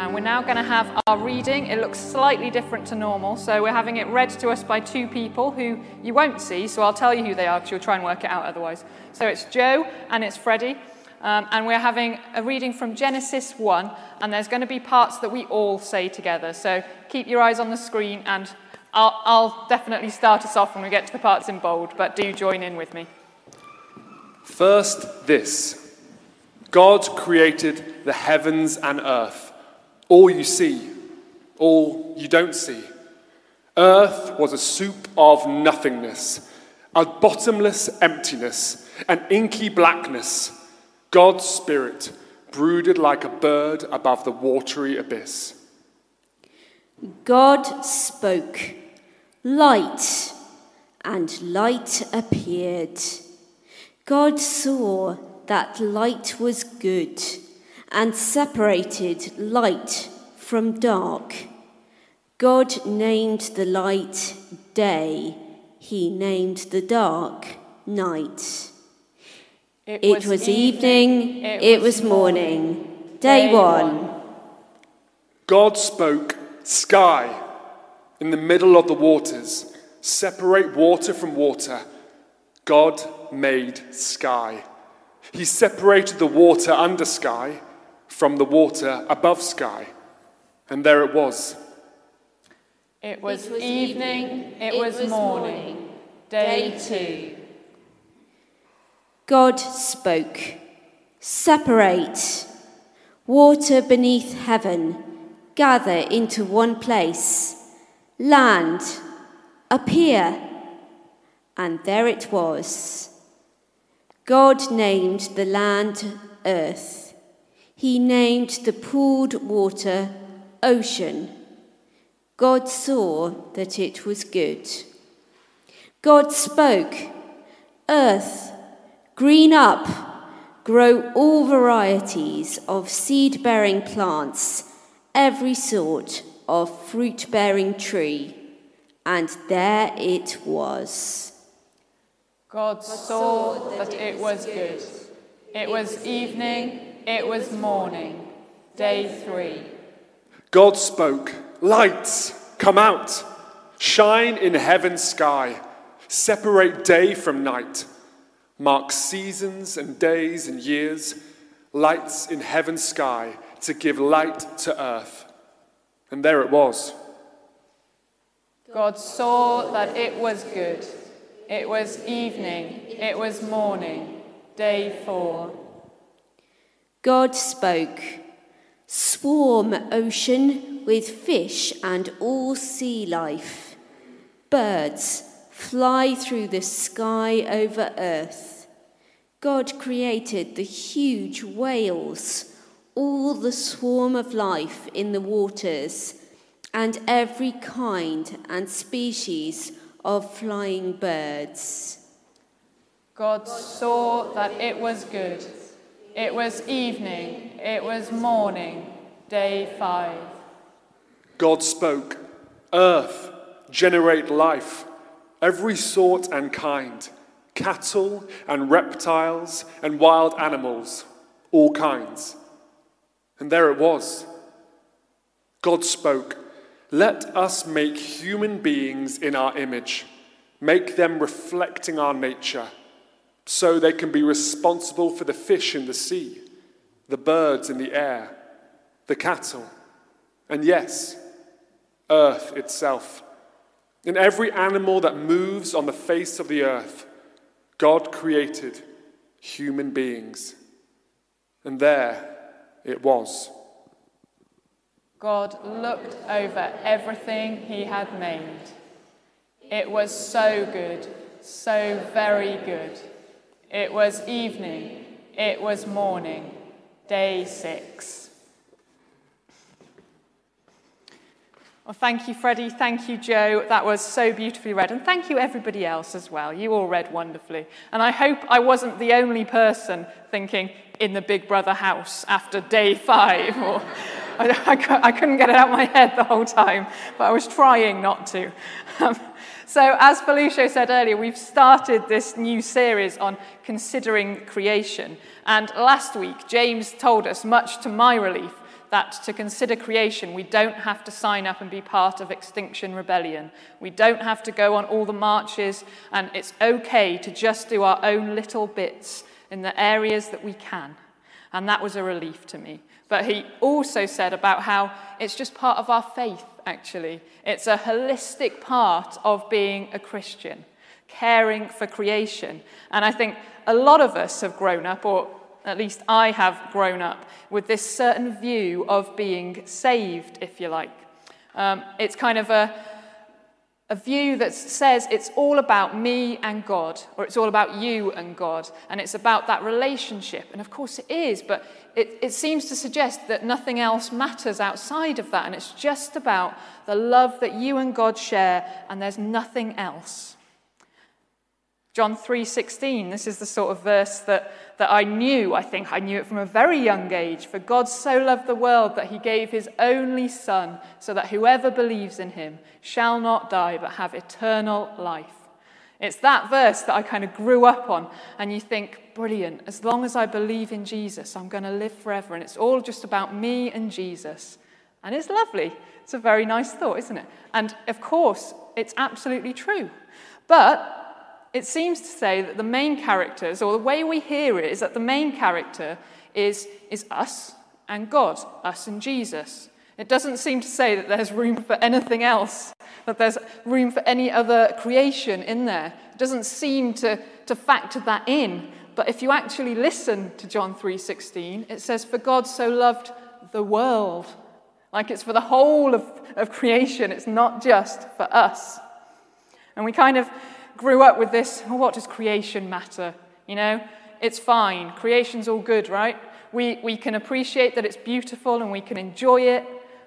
And we're now going to have our reading. It looks slightly different to normal, so we're having it read to us by two people who you won't see, so I'll tell you who they are because you'll try and work it out otherwise. So it's Joe and it's Freddie. Um, and we're having a reading from Genesis 1, and there's going to be parts that we all say together. So keep your eyes on the screen, and I'll, I'll definitely start us off when we get to the parts in bold, but do join in with me. First, this God created the heavens and earth, all you see, all you don't see. Earth was a soup of nothingness, a bottomless emptiness, an inky blackness. God's Spirit brooded like a bird above the watery abyss. God spoke, light, and light appeared. God saw that light was good and separated light from dark. God named the light day, he named the dark night. It It was evening, it was morning, day one. God spoke, Sky, in the middle of the waters, separate water from water. God made sky. He separated the water under sky from the water above sky. And there it was. It was, evening, it, was, morning, day two. God spoke, Separate water beneath heaven, gather into one place. Land, appear. And there it was. God named the land earth. He named the pooled water ocean. God saw that it was good. God spoke, Earth, green up, grow all varieties of seed bearing plants, every sort of fruit bearing tree. And there it was. God saw that it was good. It was evening, it was morning, day three. God spoke, Lights, come out. Shine in heaven's sky. Separate day from night. Mark seasons and days and years. Lights in heaven's sky to give light to earth. And there it was. God saw that it was good. It was evening, it was morning, day four. God spoke, Swarm ocean with fish and all sea life. Birds fly through the sky over earth. God created the huge whales, all the swarm of life in the waters, and every kind and species of flying birds. God saw that it was good. It was evening, it was morning, day five. God spoke, Earth, generate life, every sort and kind, cattle and reptiles and wild animals, all kinds. And there it was. God spoke, Let us make human beings in our image, make them reflecting our nature, so they can be responsible for the fish in the sea, the birds in the air, the cattle, and yes, earth itself. In every animal that moves on the face of the earth, God created human beings. And there it was. God looked over everything he had made. It was so good, so very good. It was evening, it was morning, day six. Well, thank you, Freddie. Thank you, Joe. That was so beautifully read. And thank you, everybody else, as well. You all read wonderfully. And I hope I wasn't the only person thinking in the Big Brother house after day five. Or I, I, I couldn't get it out of my head the whole time, but I was trying not to. Um, so, as Felicio said earlier, we've started this new series on considering creation. And last week, James told us, much to my relief, that to consider creation, we don't have to sign up and be part of Extinction Rebellion. We don't have to go on all the marches, and it's okay to just do our own little bits in the areas that we can. And that was a relief to me. But he also said about how it's just part of our faith, actually. It's a holistic part of being a Christian, caring for creation. And I think a lot of us have grown up, or at least I have grown up, with this certain view of being saved, if you like. Um, it's kind of a, a view that says it's all about me and God, or it's all about you and God, and it's about that relationship. And of course it is, but it, it seems to suggest that nothing else matters outside of that, and it's just about the love that you and God share, and there's nothing else. John 3:16 this is the sort of verse that, that I knew. I think I knew it from a very young age. For God so loved the world that he gave his only son so that whoever believes in him shall not die but have eternal life. It's that verse that I kind of grew up on and you think brilliant as long as I believe in Jesus I'm going to live forever. And it's all just about me and Jesus. And it's lovely. It's a very nice thought isn't it? And of course it's absolutely true. But it seems to say that the main characters, or the way we hear it, is that the main character is, is us and God, us and Jesus. It doesn't seem to say that there's room for anything else, that there's room for any other creation in there. It doesn't seem to, to factor that in. But if you actually listen to John 3:16, it says, For God so loved the world. Like it's for the whole of, of creation, it's not just for us. And we kind of grew up with this well, what does creation matter? You know, it's fine. Creation's all good, right? We, we can appreciate that it's beautiful and we can enjoy it,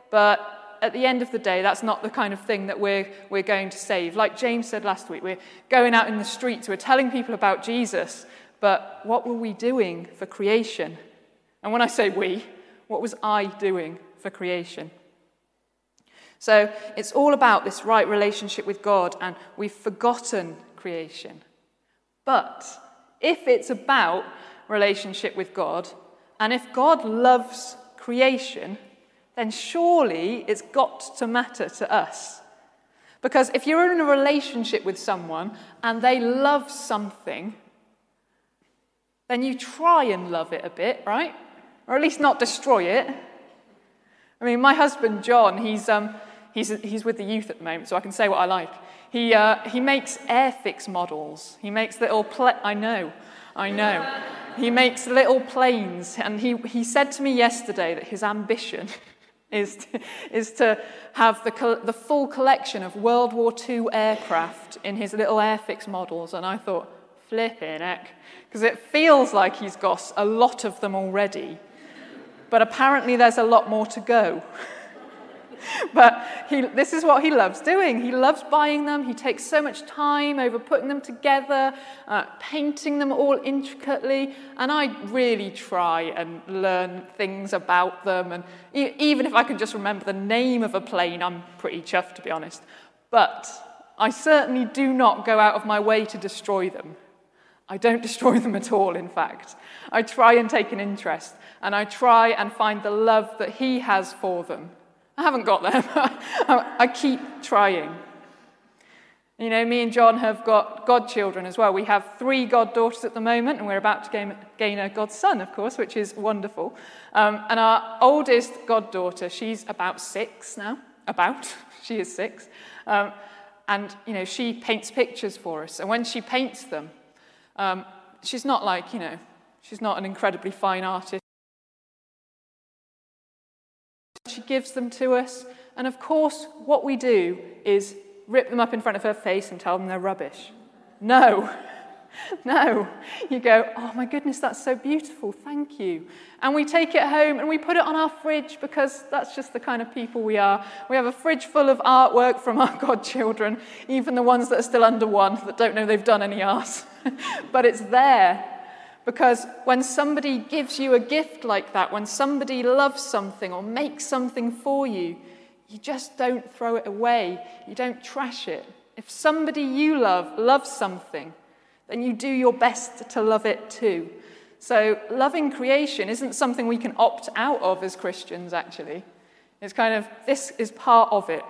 but at the end of the day, that's not the kind of thing that we're, we're going to save. Like James said last week, we're going out in the streets, we're telling people about Jesus, but what were we doing for creation? And when I say we, what was I doing for creation? So it's all about this right relationship with God, and we've forgotten creation. But if it's about relationship with God, and if God loves creation, then surely it's got to matter to us. Because if you're in a relationship with someone and they love something, then you try and love it a bit, right? Or at least not destroy it. I mean, my husband, John, he's, um, He's, he's with the youth at the moment, so I can say what I like. He, uh, he makes Airfix models. He makes little, pla- I know, I know. He makes little planes, and he, he said to me yesterday that his ambition is to, is to have the, the full collection of World War II aircraft in his little Airfix models. And I thought, flipping heck, because it feels like he's got a lot of them already, but apparently there's a lot more to go. but he, this is what he loves doing. He loves buying them. He takes so much time over putting them together, uh, painting them all intricately. And I really try and learn things about them. And e- even if I can just remember the name of a plane, I'm pretty chuffed, to be honest. But I certainly do not go out of my way to destroy them. I don't destroy them at all, in fact. I try and take an interest, and I try and find the love that he has for them. I haven't got but I keep trying. You know, me and John have got godchildren as well. We have three goddaughters at the moment, and we're about to gain, gain a godson, of course, which is wonderful. Um, and our oldest goddaughter, she's about six now. About. she is six. Um, and, you know, she paints pictures for us. And when she paints them, um, she's not like, you know, she's not an incredibly fine artist. Gives them to us. And of course, what we do is rip them up in front of her face and tell them they're rubbish. No. No. You go, oh my goodness, that's so beautiful, thank you. And we take it home and we put it on our fridge because that's just the kind of people we are. We have a fridge full of artwork from our godchildren, even the ones that are still under one that don't know they've done any art. but it's there because when somebody gives you a gift like that, when somebody loves something or makes something for you, you just don't throw it away. You don't trash it. If somebody you love loves something, then you do your best to love it too. So, loving creation isn't something we can opt out of as Christians, actually. It's kind of, this is part of it.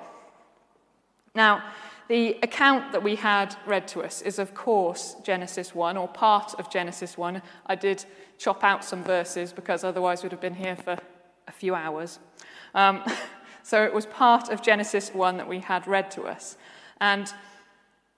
Now, the account that we had read to us is, of course, Genesis 1, or part of Genesis 1. I did chop out some verses because otherwise we'd have been here for a few hours. Um, so it was part of Genesis 1 that we had read to us. And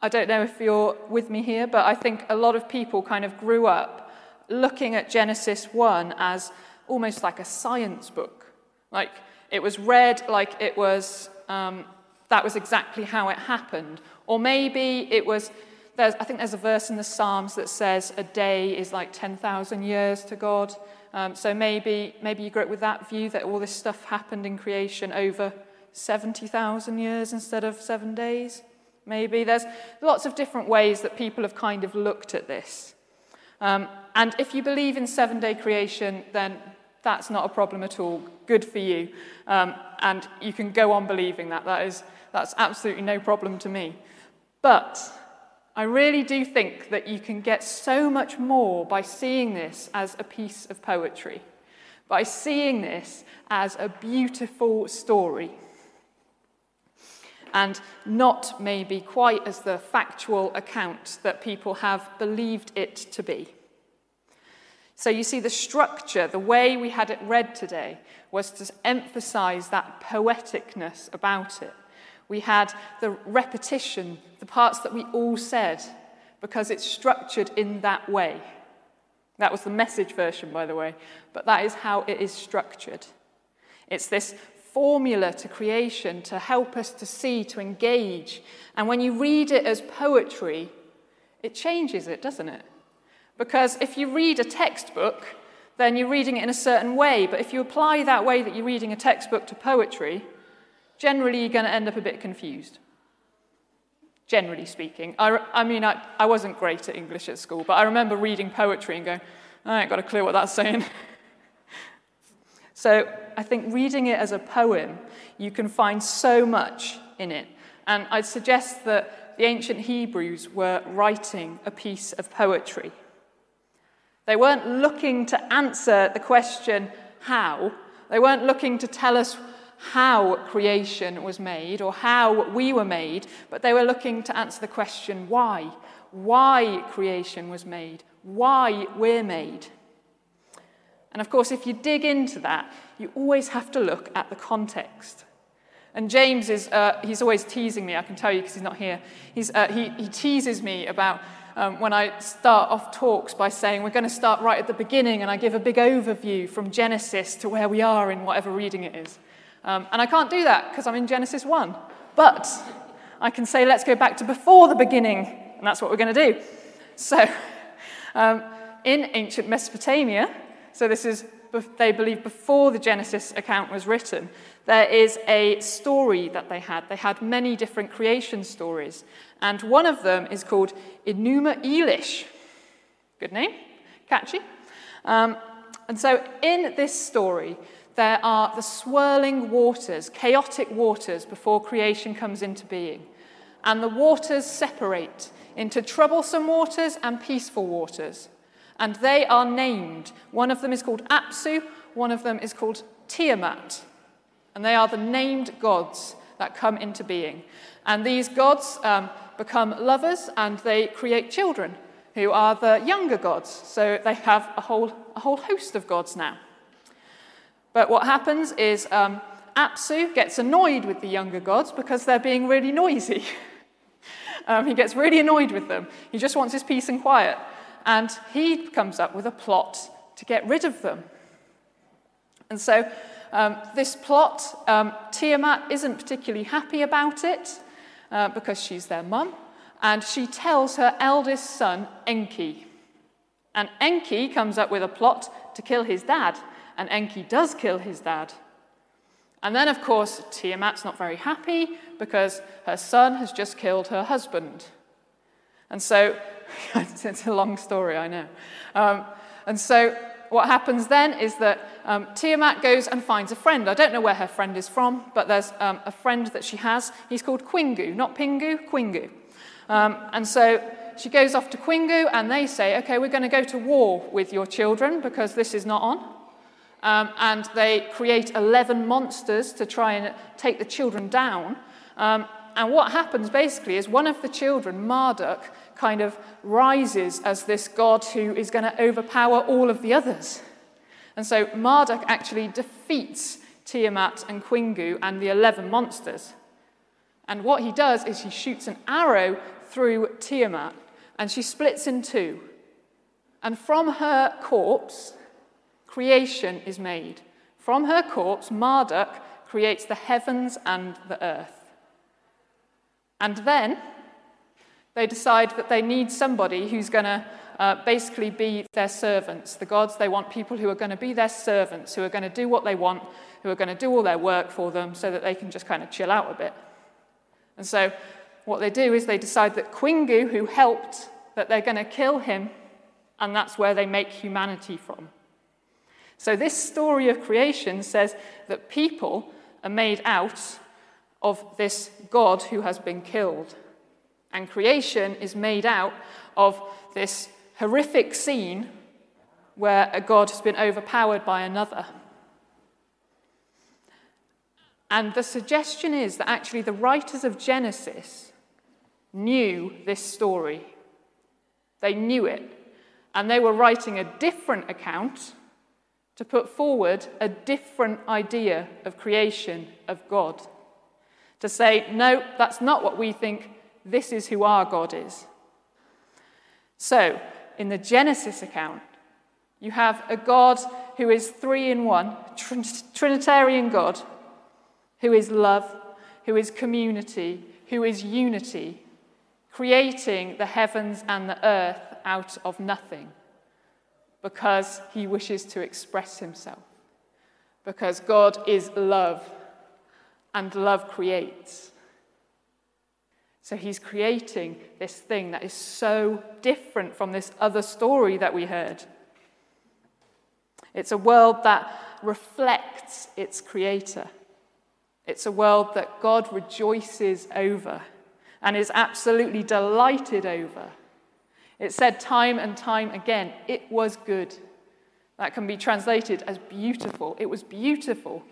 I don't know if you're with me here, but I think a lot of people kind of grew up looking at Genesis 1 as almost like a science book. Like it was read like it was, um, that was exactly how it happened. Or maybe it was, there's, I think there's a verse in the Psalms that says a day is like 10,000 years to God. Um, so maybe, maybe you grew up with that view that all this stuff happened in creation over 70,000 years instead of seven days. Maybe there's lots of different ways that people have kind of looked at this. Um, and if you believe in seven day creation, then that's not a problem at all. Good for you. Um, and you can go on believing that. that is, that's absolutely no problem to me. But I really do think that you can get so much more by seeing this as a piece of poetry, by seeing this as a beautiful story, and not maybe quite as the factual account that people have believed it to be. So you see, the structure, the way we had it read today, was to emphasize that poeticness about it. We had the repetition, the parts that we all said, because it's structured in that way. That was the message version, by the way, but that is how it is structured. It's this formula to creation to help us to see, to engage. And when you read it as poetry, it changes it, doesn't it? Because if you read a textbook, then you're reading it in a certain way. But if you apply that way that you're reading a textbook to poetry, generally you're going to end up a bit confused. Generally speaking. I, I mean, I, I wasn't great at English at school, but I remember reading poetry and going, I ain't got a clue what that's saying. so I think reading it as a poem, you can find so much in it. And I'd suggest that the ancient Hebrews were writing a piece of poetry. They weren't looking to answer the question, how? They weren't looking to tell us how creation was made or how we were made, but they were looking to answer the question, why? Why creation was made? Why we're made? And of course, if you dig into that, you always have to look at the context. And James is, uh, he's always teasing me, I can tell you because he's not here. He's, uh, he, he teases me about um, when I start off talks by saying we're going to start right at the beginning and I give a big overview from Genesis to where we are in whatever reading it is. Um, and I can't do that because I'm in Genesis 1. But I can say let's go back to before the beginning, and that's what we're going to do. So, um, in ancient Mesopotamia, so this is, they believe, before the Genesis account was written, there is a story that they had. They had many different creation stories. And one of them is called Enuma Elish. Good name, catchy. Um, and so in this story, there are the swirling waters, chaotic waters before creation comes into being. And the waters separate into troublesome waters and peaceful waters. And they are named. One of them is called Apsu, one of them is called Tiamat. And they are the named gods that come into being. And these gods um, become lovers and they create children who are the younger gods. So they have a whole, a whole host of gods now. But what happens is um, Apsu gets annoyed with the younger gods because they're being really noisy. um, he gets really annoyed with them. He just wants his peace and quiet. And he comes up with a plot to get rid of them. And so um, this plot, um, Tiamat isn't particularly happy about it uh, because she's their mum, and she tells her eldest son, Enki. And Enki comes up with a plot to kill his dad, and Enki does kill his dad. And then, of course, Tiamat's not very happy because her son has just killed her husband. And so, it's a long story, I know. Um, and so what happens then is that um, Tiamat goes and finds a friend. I don't know where her friend is from, but there's um, a friend that she has. He's called Qingu, not Pingu, Qingu. Um, and so she goes off to Qingu, and they say, okay, we're going to go to war with your children because this is not on. Um, and they create 11 monsters to try and take the children down. Um, and what happens basically is one of the children, Marduk, kind of rises as this god who is going to overpower all of the others. And so Marduk actually defeats Tiamat and Qingu and the 11 monsters. And what he does is he shoots an arrow through Tiamat, and she splits in two. And from her corpse, creation is made. From her corpse, Marduk creates the heavens and the earth. And then they decide that they need somebody who's going to uh, basically be their servants. The gods, they want people who are going to be their servants, who are going to do what they want, who are going to do all their work for them so that they can just kind of chill out a bit. And so what they do is they decide that Qingu, who helped, that they're going to kill him, and that's where they make humanity from. So this story of creation says that people are made out of this God who has been killed. And creation is made out of this horrific scene where a God has been overpowered by another. And the suggestion is that actually the writers of Genesis knew this story. They knew it. And they were writing a different account to put forward a different idea of creation of God. To say, no, that's not what we think, this is who our God is. So, in the Genesis account, you have a God who is three in one, Trinitarian God, who is love, who is community, who is unity, creating the heavens and the earth out of nothing because he wishes to express himself. Because God is love and love creates. So he's creating this thing that is so different from this other story that we heard. It's a world that reflects its creator. It's a world that God rejoices over and is absolutely delighted over. It said time and time again, it was good. That can be translated as beautiful. It was beautiful.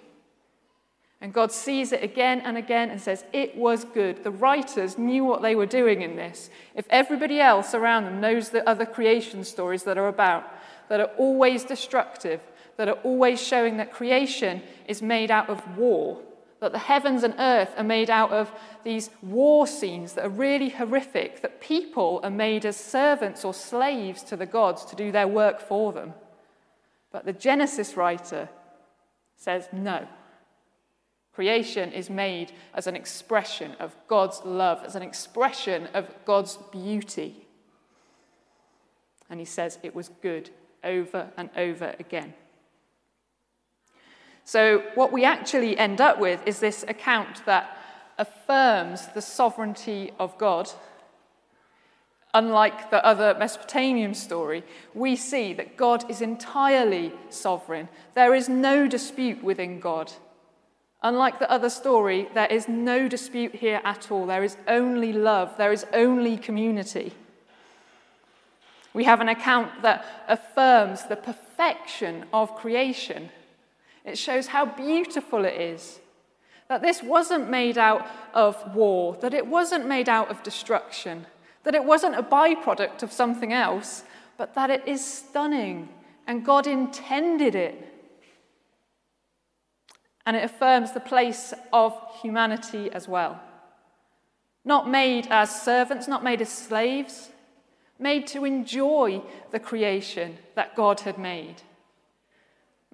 And God sees it again and again and says, It was good. The writers knew what they were doing in this. If everybody else around them knows the other creation stories that are about, that are always destructive, that are always showing that creation is made out of war, that the heavens and earth are made out of these war scenes that are really horrific, that people are made as servants or slaves to the gods to do their work for them. But the Genesis writer says, No. Creation is made as an expression of God's love, as an expression of God's beauty. And he says it was good over and over again. So, what we actually end up with is this account that affirms the sovereignty of God. Unlike the other Mesopotamian story, we see that God is entirely sovereign. There is no dispute within God. Unlike the other story, there is no dispute here at all. There is only love, there is only community. We have an account that affirms the perfection of creation. It shows how beautiful it is. That this wasn't made out of war, that it wasn't made out of destruction, that it wasn't a byproduct of something else, but that it is stunning and God intended it and it affirms the place of humanity as well. Not made as servants, not made as slaves, made to enjoy the creation that God had made.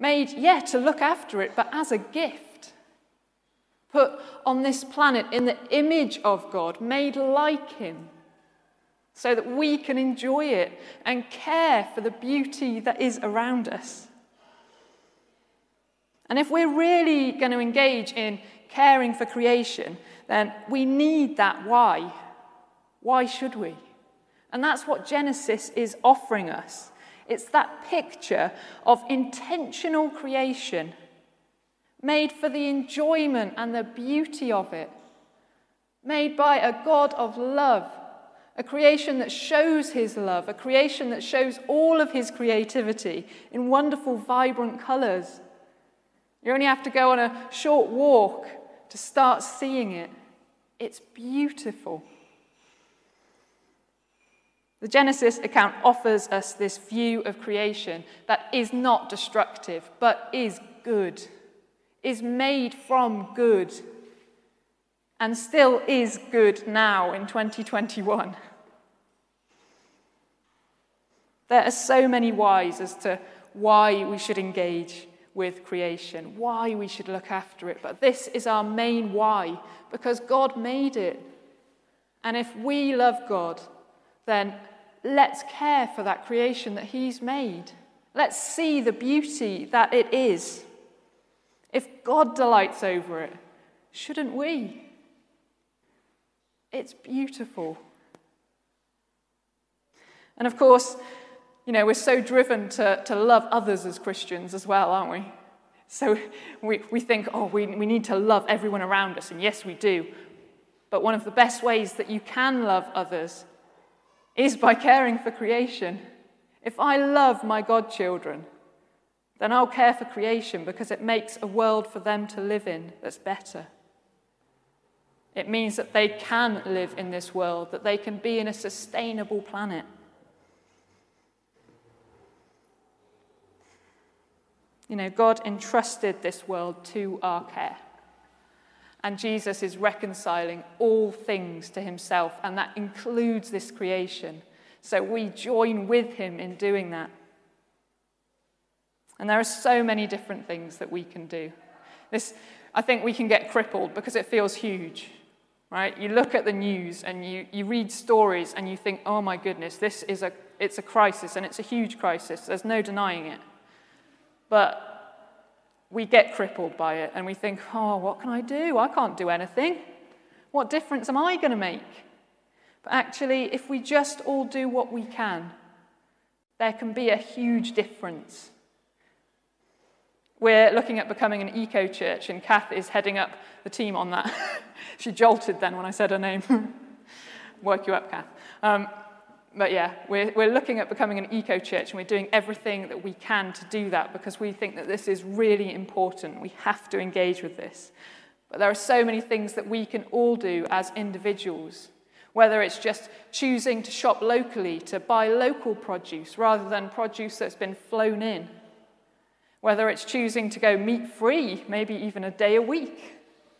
Made, yeah, to look after it, but as a gift. Put on this planet in the image of God, made like Him, so that we can enjoy it and care for the beauty that is around us. And if we're really going to engage in caring for creation, then we need that why. Why should we? And that's what Genesis is offering us. It's that picture of intentional creation made for the enjoyment and the beauty of it, made by a God of love a creation that shows his love, a creation that shows all of his creativity in wonderful, vibrant colours. You only have to go on a short walk to start seeing it. It's beautiful. The Genesis account offers us this view of creation that is not destructive, but is good, is made from good, and still is good now in 2021. There are so many whys as to why we should engage with creation, why we should look after it, but this is our main why, because God made it. And if we love God, then let's care for that creation that He's made. Let's see the beauty that it is. If God delights over it, shouldn't we? It's beautiful. And of course, you know, we're so driven to, to love others as Christians as well, aren't we? So we, we think, oh, we, we need to love everyone around us. And yes, we do. But one of the best ways that you can love others is by caring for creation. If I love my godchildren, then I'll care for creation because it makes a world for them to live in that's better. It means that they can live in this world, that they can be in a sustainable planet. You know, God entrusted this world to our care. And Jesus is reconciling all things to himself, and that includes this creation. So we join with him in doing that. And there are so many different things that we can do. This, I think we can get crippled because it feels huge, right? You look at the news and you, you read stories and you think, oh my goodness, this is a, it's a crisis and it's a huge crisis. There's no denying it. But we get crippled by it and we think, oh, what can I do? I can't do anything. What difference am I going to make? But actually, if we just all do what we can, there can be a huge difference. We're looking at becoming an eco church, and Kath is heading up the team on that. she jolted then when I said her name. Work you up, Kath. Um, but yeah, we're, we're looking at becoming an eco church and we're doing everything that we can to do that because we think that this is really important. We have to engage with this. But there are so many things that we can all do as individuals, whether it's just choosing to shop locally, to buy local produce rather than produce that's been flown in, whether it's choosing to go meat free, maybe even a day a week.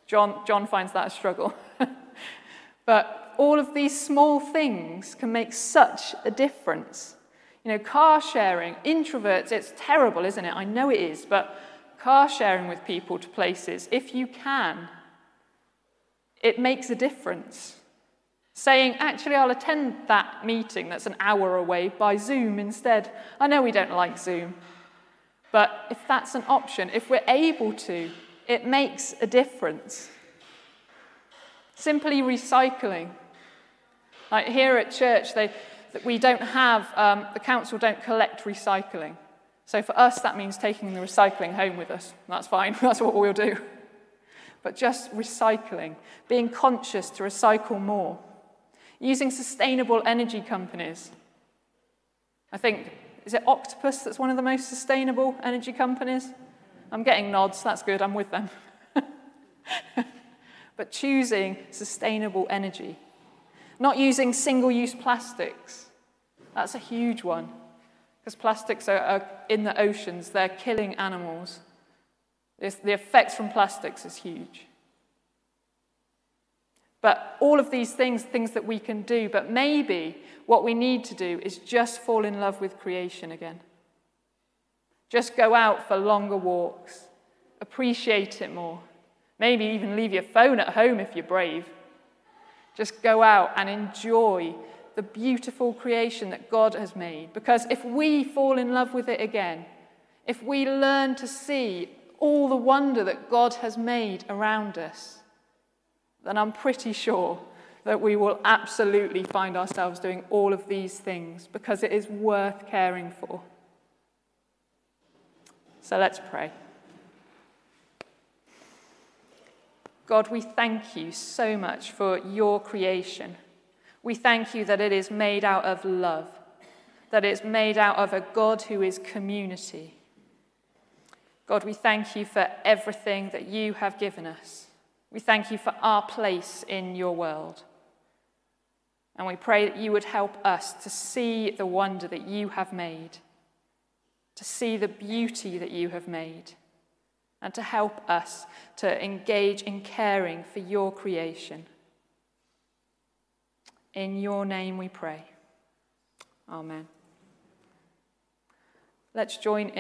John, John finds that a struggle. but all of these small things can make such a difference. You know, car sharing, introverts, it's terrible, isn't it? I know it is, but car sharing with people to places, if you can, it makes a difference. Saying, actually, I'll attend that meeting that's an hour away by Zoom instead. I know we don't like Zoom, but if that's an option, if we're able to, it makes a difference. Simply recycling like here at church, they, we don't have, um, the council don't collect recycling. So for us, that means taking the recycling home with us. That's fine, that's what we'll do. But just recycling, being conscious to recycle more, using sustainable energy companies. I think, is it Octopus that's one of the most sustainable energy companies? I'm getting nods, that's good, I'm with them. but choosing sustainable energy. Not using single use plastics. That's a huge one. Because plastics are, are, in the oceans, they're killing animals. It's, the effects from plastics is huge. But all of these things, things that we can do, but maybe what we need to do is just fall in love with creation again. Just go out for longer walks, appreciate it more. Maybe even leave your phone at home if you're brave. Just go out and enjoy the beautiful creation that God has made. Because if we fall in love with it again, if we learn to see all the wonder that God has made around us, then I'm pretty sure that we will absolutely find ourselves doing all of these things because it is worth caring for. So let's pray. God, we thank you so much for your creation. We thank you that it is made out of love, that it's made out of a God who is community. God, we thank you for everything that you have given us. We thank you for our place in your world. And we pray that you would help us to see the wonder that you have made, to see the beauty that you have made, and to help us to engage in caring for your creation. In your name we pray. Amen. Let's join in.